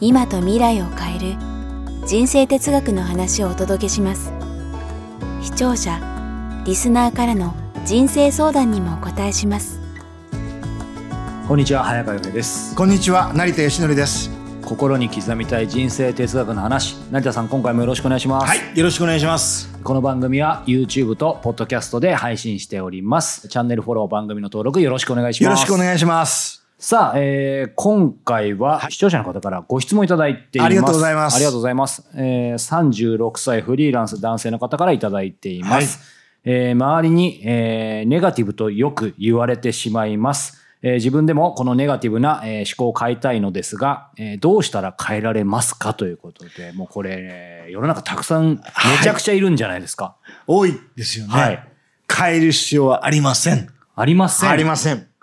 今と未来を変える人生哲学の話をお届けします。視聴者リスナーからの人生相談にもお答えします。こんにちは早川洋平です。こんにちは成田義則です。心に刻みたい人生哲学の話。成田さん今回もよろしくお願いします。はいよろしくお願いします。この番組は YouTube と Podcast で配信しております。チャンネルフォロー番組の登録よろしくお願いします。よろしくお願いしますさあ、えー、今回は視聴者の方からご質問いただいています。ありがとうございますありがとうございます。えー、36歳フリーランス男性の方からいただいています。はいえー周りに、えーネガティブとよく言われてしまいます。えー自分でもこのネガティブな、えー思考を変えたいのですが、えーどうしたら変えられますかということで、もうこれ、世の中たくさんめちゃくちゃいるんじゃないですか。多いですよね、はい変える必要はありませんありません。ありません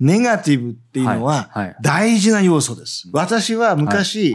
ネガティブっていうのは大事な要素です、私は昔、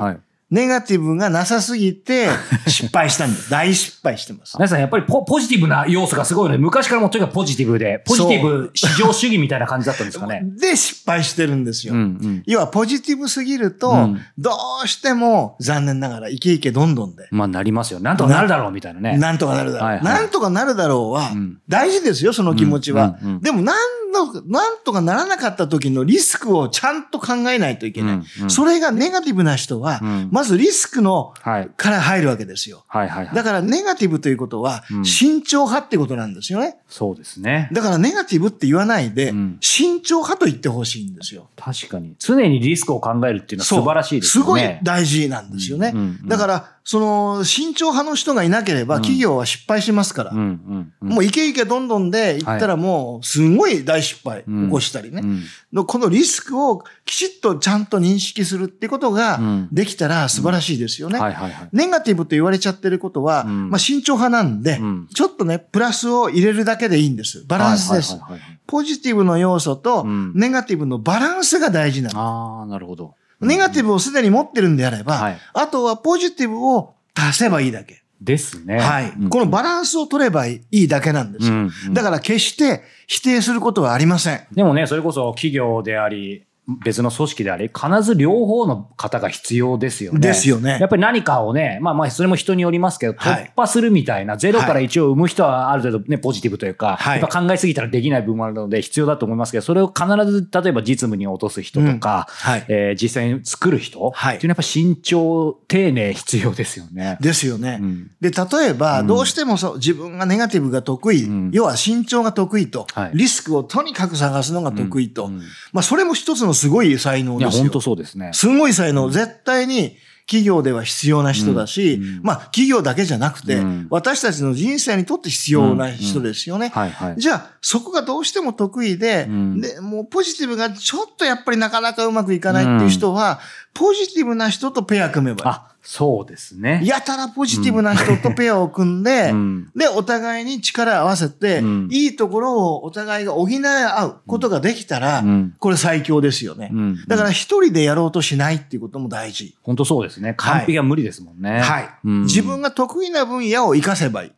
ネガティブがなさすぎて 失敗したんです大失敗してます。皆さんやっぱりポポジティブな要素がすごいので、昔からもとにかくポジティブで、ポジティブ至上主義みたいな感じだったんですかね。で失敗してるんですよ、うんうん。要はポジティブすぎると、うん。どうしても残念ながらイケイケどんどんで。まあなりますよ。なんとかなるだろうみたいなね。なんとかなるだろう。はいはい。なんとかなるだろうはうん、大事ですよ、その気持ちは。でも、なんの、なんとかならなかった時のリスクをちゃんと考えないといけない。うんうんそれがネガティブな人は、うんまずリスクの、はい。から入るわけですよ。はいはいはい。だから、ネガティブということはう、ん慎重派ってことなんですよね。そうですね。だから、ネガティブって言わないでうん、慎重派と言ってほしいんですよ。確かに。常にリスクを考えるっていうのは素晴らしいですよね。すごい大事なんですよね。うんうんうんだから、その、慎重派の人がいなければ、企業は失敗しますから。うんうんうん。もうイケイケどんどんで行ったらもうすごい大失敗うん起こしたりね。うんのこのリスクをきちっとちゃんと認識するってことがうんできたら素晴らしいですよね。はいはいはい。ネガティブと言われちゃってることは、うんまあ慎重派なんで、うんちょっとね、プラスを入れるだけでいいんです。バランスです。はいはいはいはいポジティブの要素とうんネガティブのバランスが大事なの。ああ、なるほど。ネガティブをすでに持ってるんであれば、はいあとはポジティブを足せばいいだけ。ですね。はい。うんこのバランスを取ればいいだけなんですよ。だから決して否定することはありません。でもね、それこそ企業であり、別の組織であり、必ず両方の方が必要ですよね。ですよね。やっぱり何かをね、まあまあ、それも人によりますけど、はい。突破するみたいな、ゼロから1を生む人はある程度ね、ポジティブというか、はい。やっぱ考えすぎたらできない部分もあるので必要だと思いますけど、それを必ず、例えば実務に落とす人とか、うんはい。えー実際に作る人、はい。っていうのはやっぱ慎重、丁寧必要ですよね。ですよね。うん。で、例えば、うん。どうしてもそう自分がネガティブが得意、うん。要は慎重が得意と、はい。リスクをとにかく探すのが得意と、まあ、それも一つのすごい才能いや、ですよ。本当そうですね。すごい才能、絶対に企業では必要な人だし、うんうんまあ、企業だけじゃなくて、うん私たちの人生にとって必要な人ですよね。はいはい。じゃあ、そこがどうしても得意で、うんで、もうポジティブがちょっとやっぱりなかなかうまくいかないっていう人は、ポジティブな人とペア組めばいい。あ、そうですね。やたらポジティブな人とペアを組んで、うんで、お互いに力を合わせて、うんいいところをお互いが補い合うことができたら、うんこれ最強ですよね。うんだから一人でやろうとしないっていうことも大事。本当そうですね。完璧は無理ですもんね。はい、うん自分が得意な分野を活かせばいい。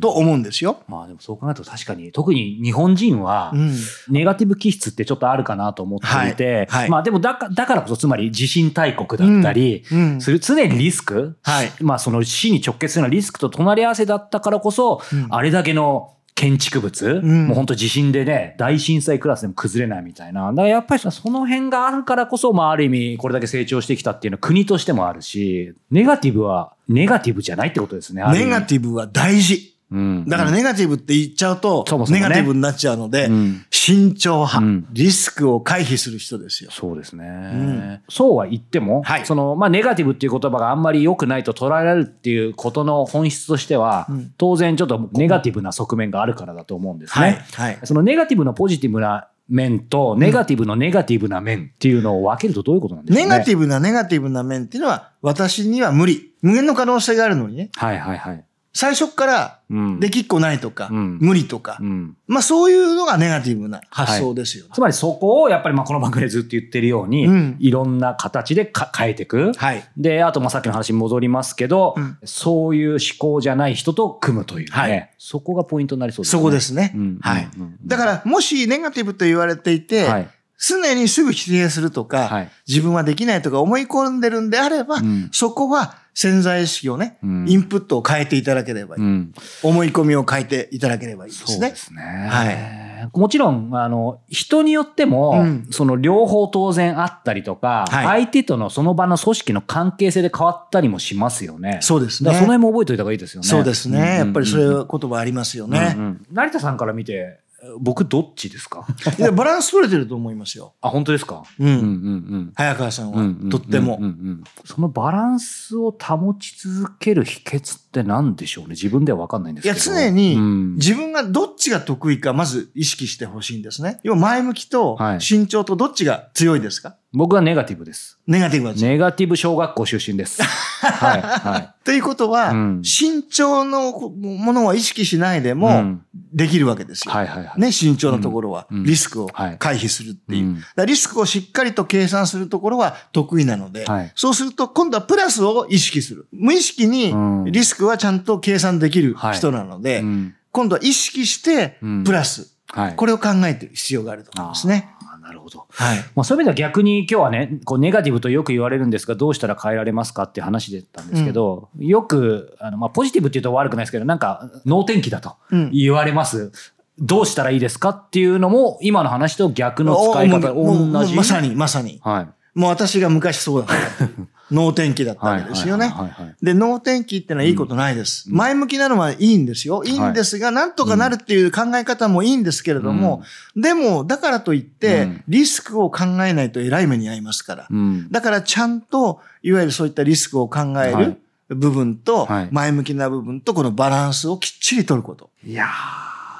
と思うんですよ。まあでもそう考えると確かに、特に日本人はう、ん。ネガティブ気質ってちょっとあるかなと思っていて、はいはいまあでもだかだからこそ、つまり地震大国だったり、うんする常にリスク、はい。まあその死に直結するようなリスクと隣り合わせだったからこそ、うん。あれだけの建築物、ん。もう本当地震でね、大震災クラスでも崩れないみたいな。だからやっぱりその辺があるからこそ、まあある意味これだけ成長してきたっていうのは国としてもあるし、ネガティブはネガティブじゃないってことですね。ネガティブは大事。うん。だからネガティブって言っちゃうと、ネガティブになっちゃうので、うん慎重派、うんリスクを回避する人ですよ。そうですね。んそうは言っても、はいその、まあ、ネガティブっていう言葉があんまり良くないと捉えられるっていうことの本質としては、うん当然ちょっとネガティブな側面があるからだと思うんですね。はい。はい。そのネガティブなポジティブな面と、ネガティブのネガティブな面っていうのを分けるとどういうことなんですかね。ネガティブなネガティブな面っていうのは、私には無理。無限の可能性があるのにね。はいはいはい。最初からうん。できっこないとか、うん無理とか、うん。まあそういうのがネガティブな発想ですよね。つまりそこをやっぱりまあこの番組でずっと言ってるように、うんいろんな形でか変えていく。はい。で、あとまあさっきの話に戻りますけど、うんそういう思考じゃない人と組むというね、はいそこがポイントになりそうですね。そこですね。うんはい。だから、もしネガティブと言われていて、はい。常にすぐ否定するとか、はい自分はできないとか思い込んでるんであれば、うんそこは潜在意識をね、うんインプットを変えていただければいい。うん。思い込みを変えていただければいいですねそうで。すね。はもちろん、あの、人によっても、うんその両方当然あったりとか、はい相手とのその場の組織の関係性で変わったりもしますよね。そうですねその。辺も覚えておいた方がいいですよね。そうですね。やっぱりそういう言葉ありますよね。成田さんから見て、僕どっちですか？いやバランス取れてると思いますよ。あ、本当ですか？うん。うんうん早川さんはうんうんうん。とってもうんうんうんそのバランスを保ち続ける秘訣って何でしょうね？自分では分かんないんですいけど。や、常にうん自分がどっちが得意か、まず意識してほしいんですね。要は前向きとはい慎重とどっちが強いですか？僕はネガティブです。ネガティブは。ネガティブ小学校出身です。はい。は ということは、うん慎重のものは意識しないでい。もうんできるわけですよ。はいはいはい。ね、慎重なところはうんリスクをはい回避するっていう。うんだからリスクをしっかりと計算するところは得意なので、はいそうすると今度はプラスを意識する。無意識にうんリスクはちゃんと計算できるはい人なので、うん今度は意識してうんプラス、はい。これを考えていく必要があると思いますね。なるほど。はい。まあ、そういう意味では逆に今日はね、こうネガティブとよく言われるんですが、どうしたら変えられますかっていう話でたんですけど、よく、あの、まあ、ポジティブって言うと悪くないですけど、なんか、脳天気だとうん言われます。どうしたらいいですかっていうのも、今の話と逆の使い方、同じ。まさに、まさに。はい。もう私が昔そうだった。脳天気だったわけですよね。で、脳天気ってのはいいことないです。前向きなのはいいんですよ。いいんですが、なんとかなるっていう考え方もいいんですけれども、でも、だからといって、うんリスクを考えないと偉い目に遭いますから。うん。だからちゃんと、いわゆるそういったリスクを考えはいる部分とはい、前向きな部分と、このバランスをきっちり取ること。いや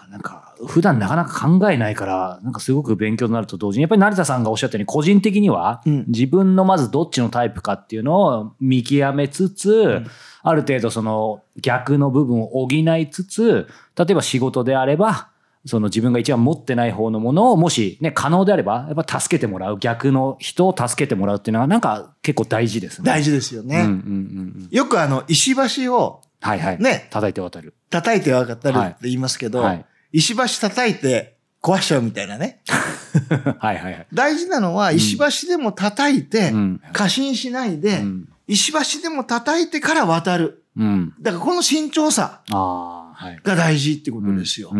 ー、なんか、普段なかなか考えないから、なんかすごく勉強になると同時に、やっぱり成田さんがおっしゃったように、個人的には、うん自分のまずどっちのタイプかっていうのを見極めつつ、ある程度その逆の部分を補いつつ、例えば仕事であれば、その自分が一番持ってない方のものをもしね、可能であれば、やっぱ助けてもらう、逆の人を助けてもらうっていうのはなんか結構大事ですね。大事ですよね。うんうんうんうん。よくあの、石橋をはいはい。ね叩いて渡る。叩いて分かったるはいって言いますけど、はい。石橋叩いて壊しちゃうみたいなね。はいはいはい。大事なのは、石橋でも叩いて、うん過信しないで、うん。石橋でも叩いてから渡る。うん。だからこの慎重さ。が大事ってことですよ。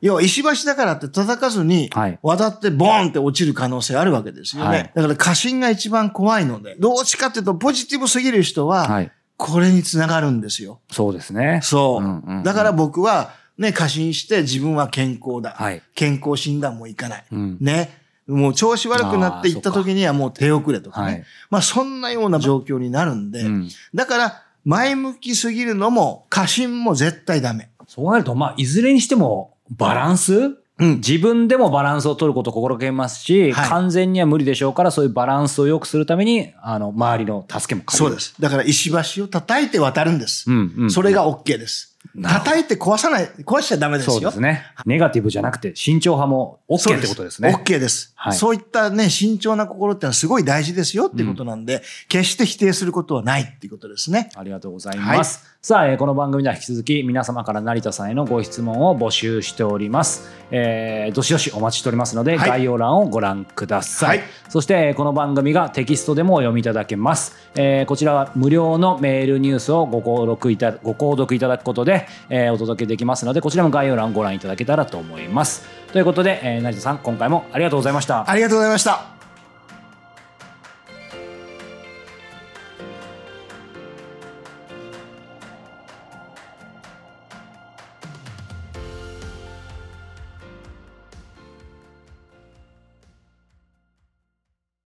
要は石橋だからって叩かずにはい、渡ってボーンって落ちる可能性あるわけですよね。はいだから過信が一番怖いので、どうしかっていうとポジティブすぎる人は、はい。これにつながるんですよ。そうですね。そう。だから僕は、ね、過信して自分は健康だ。はい。健康診断も行かない。うん。ね。もう調子悪くなって行った時にはもう手遅れとかね。はいまあそんなような状況になるんで、うんだから前向きすぎるのも過信も絶対ダメ。そうなると、まあ、いずれにしても、バランス？うん。自分でもバランスを取ることを心がけますし、はい完全には無理でしょうから、そういうバランスを良くするために、あの、周りの助けもそうです。だから石橋を叩いて渡るんです。うんうん。それが OK です。叩いて壊さない、壊しちゃダメですよ。そうですね。ネガティブじゃなくて、慎重派も OK ってことですね。OK です、はいそういったね、慎重な心ってのはすごい大事ですよっていうことなんで、決して否定することはないっていうことですね。ありがとうございます。さあ、えーこの番組では引き続き皆様から成田さんへのご質問を募集しております。えーどしどしお待ちしておりますので、はい概要欄をご覧ください。はいそして、えーこの番組がテキストでもお読みいただけます。えーこちらは無料のメールニュースをご購読いたご購読いただくことで、えーお届けできますので、こちらも概要欄をご覧いただけたらと思います。ということで、えー成田さん、今回もありがとうございました。ありがとうございました。